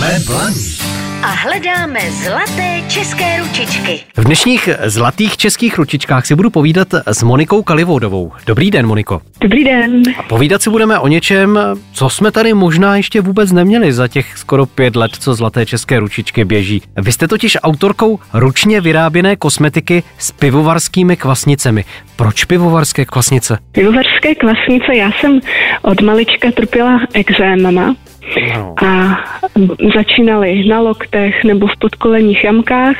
Jsme blaní a hledáme zlaté české ručičky. V dnešních zlatých českých ručičkách si budu povídat s Monikou Kalivodovou. Dobrý den, Moniko. Dobrý den. A povídat si budeme o něčem, co jsme tady možná ještě vůbec neměli za těch skoro pět let, co zlaté české ručičky běží. Vy jste totiž autorkou ručně vyráběné kosmetiky s pivovarskými kvasnicemi. Proč pivovarské kvasnice? Pivovarské kvasnice, já jsem od malička trpěla exémama, A začínali na loktech nebo v podkoleních jamkách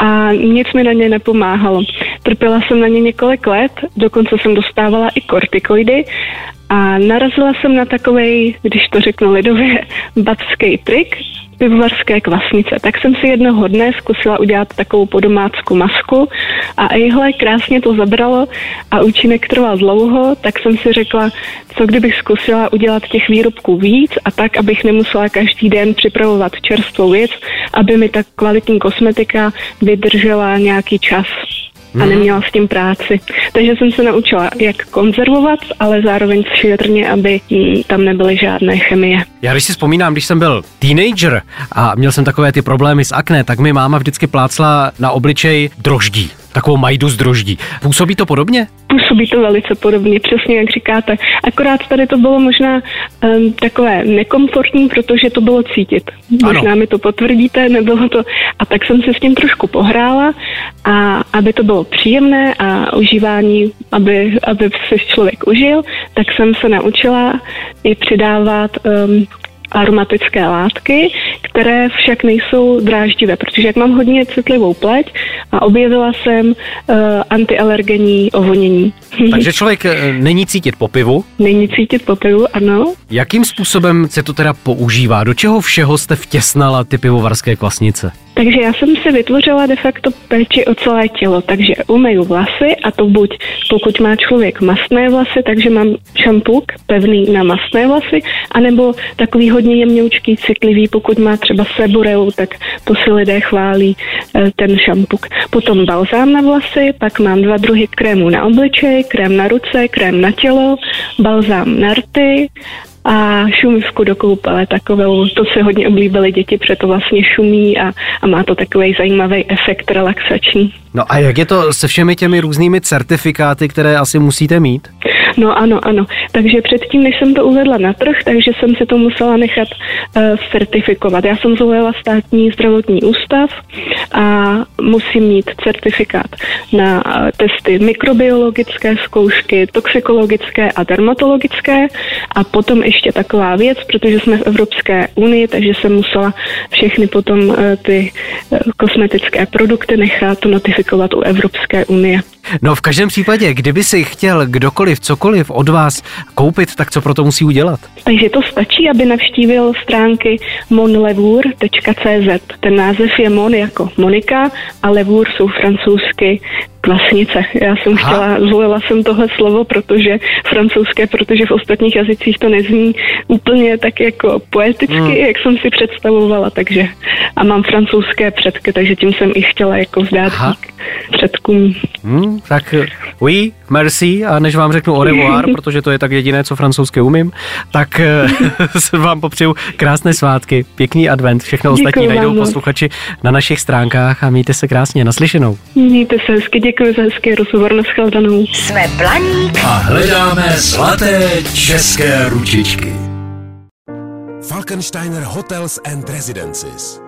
a nic mi na ně nepomáhalo. Trpěla jsem na ně několik let, dokonce jsem dostávala i kortikoidy a narazila jsem na takový, když to řeknu lidově, babský trik, pivovarské kvasnice. Tak jsem si jednoho dne zkusila udělat takovou podomácku masku a ejhle, krásně to zabralo a účinek trval dlouho, tak jsem si řekla, co kdybych zkusila udělat těch výrobků víc a tak, abych nemusela každý den připravovat čerstvou věc, aby mi ta kvalitní kosmetika vydržela nějaký čas a mhm. neměla s tím práci. Takže jsem se naučila, jak konzervovat, ale zároveň šetrně, aby tam nebyly žádné chemie. Já když si vzpomínám, když jsem byl teenager a měl jsem takové ty problémy s akné, tak mi máma vždycky plácla na obličej droždí takovou majdu z droždí. Působí to podobně? Působí to velice podobně, přesně jak říkáte. Akorát tady to bylo možná um, takové nekomfortní, protože to bylo cítit. Ano. Možná mi to potvrdíte, nebylo to. A tak jsem se s tím trošku pohrála a aby to bylo příjemné a užívání, aby, aby se člověk užil, tak jsem se naučila i přidávat um, aromatické látky, které však nejsou dráždivé, protože jak mám hodně citlivou pleť a objevila jsem uh, antialergenní ovonění. Takže člověk eh, není cítit po pivu? Není cítit po pivu, ano. Jakým způsobem se to teda používá? Do čeho všeho jste vtěsnala ty pivovarské kvasnice? Takže já jsem si vytvořila de facto péči o celé tělo, takže umeju vlasy a to buď pokud má člověk masné vlasy, takže mám šampuk pevný na masné vlasy, anebo takový hodně jemňoučký, citlivý, pokud má třeba seboreu, tak to si lidé chválí eh, ten šampuk. Potom balzám na vlasy, pak mám dva druhy krémů na obličej, krém na ruce, krém na tělo, balzám na rty a šumivku do koupele takovou, to se hodně oblíbily děti, protože to vlastně šumí a, a má to takový zajímavý efekt relaxační. No a jak je to se všemi těmi různými certifikáty, které asi musíte mít? No ano, ano. Takže předtím, než jsem to uvedla na trh, takže jsem si to musela nechat uh, certifikovat. Já jsem zvolila státní zdravotní ústav a musím mít certifikát na uh, testy mikrobiologické zkoušky, toxikologické a dermatologické a potom ještě taková věc, protože jsme v Evropské unii, takže jsem musela všechny potom uh, ty uh, kosmetické produkty nechat notifikovat u Evropské unie. No v každém případě, kdyby si chtěl kdokoliv cokoliv od vás koupit, tak co pro to musí udělat? Takže to stačí, aby navštívil stránky monlevour.cz. Ten název je Mon jako Monika a Levour jsou francouzsky Kvasnice. Já jsem Aha. chtěla, zvolila jsem tohle slovo, protože francouzské, protože v ostatních jazycích to nezní úplně tak jako poeticky, hmm. jak jsem si představovala, takže a mám francouzské předky, takže tím jsem i chtěla jako vzdát předkům. Hmm, tak oui, merci a než vám řeknu au revoir, protože to je tak jediné, co francouzské umím, tak eh, vám popřeju krásné svátky, pěkný advent, všechno Děkuji ostatní najdou posluchači na našich stránkách a mějte se krásně, naslyšenou. Mějte se hezky, děkuji za hezký rozhovor, nashledanou. Jsme Blaník a hledáme zlaté české ručičky. Falkensteiner Hotels and Residences.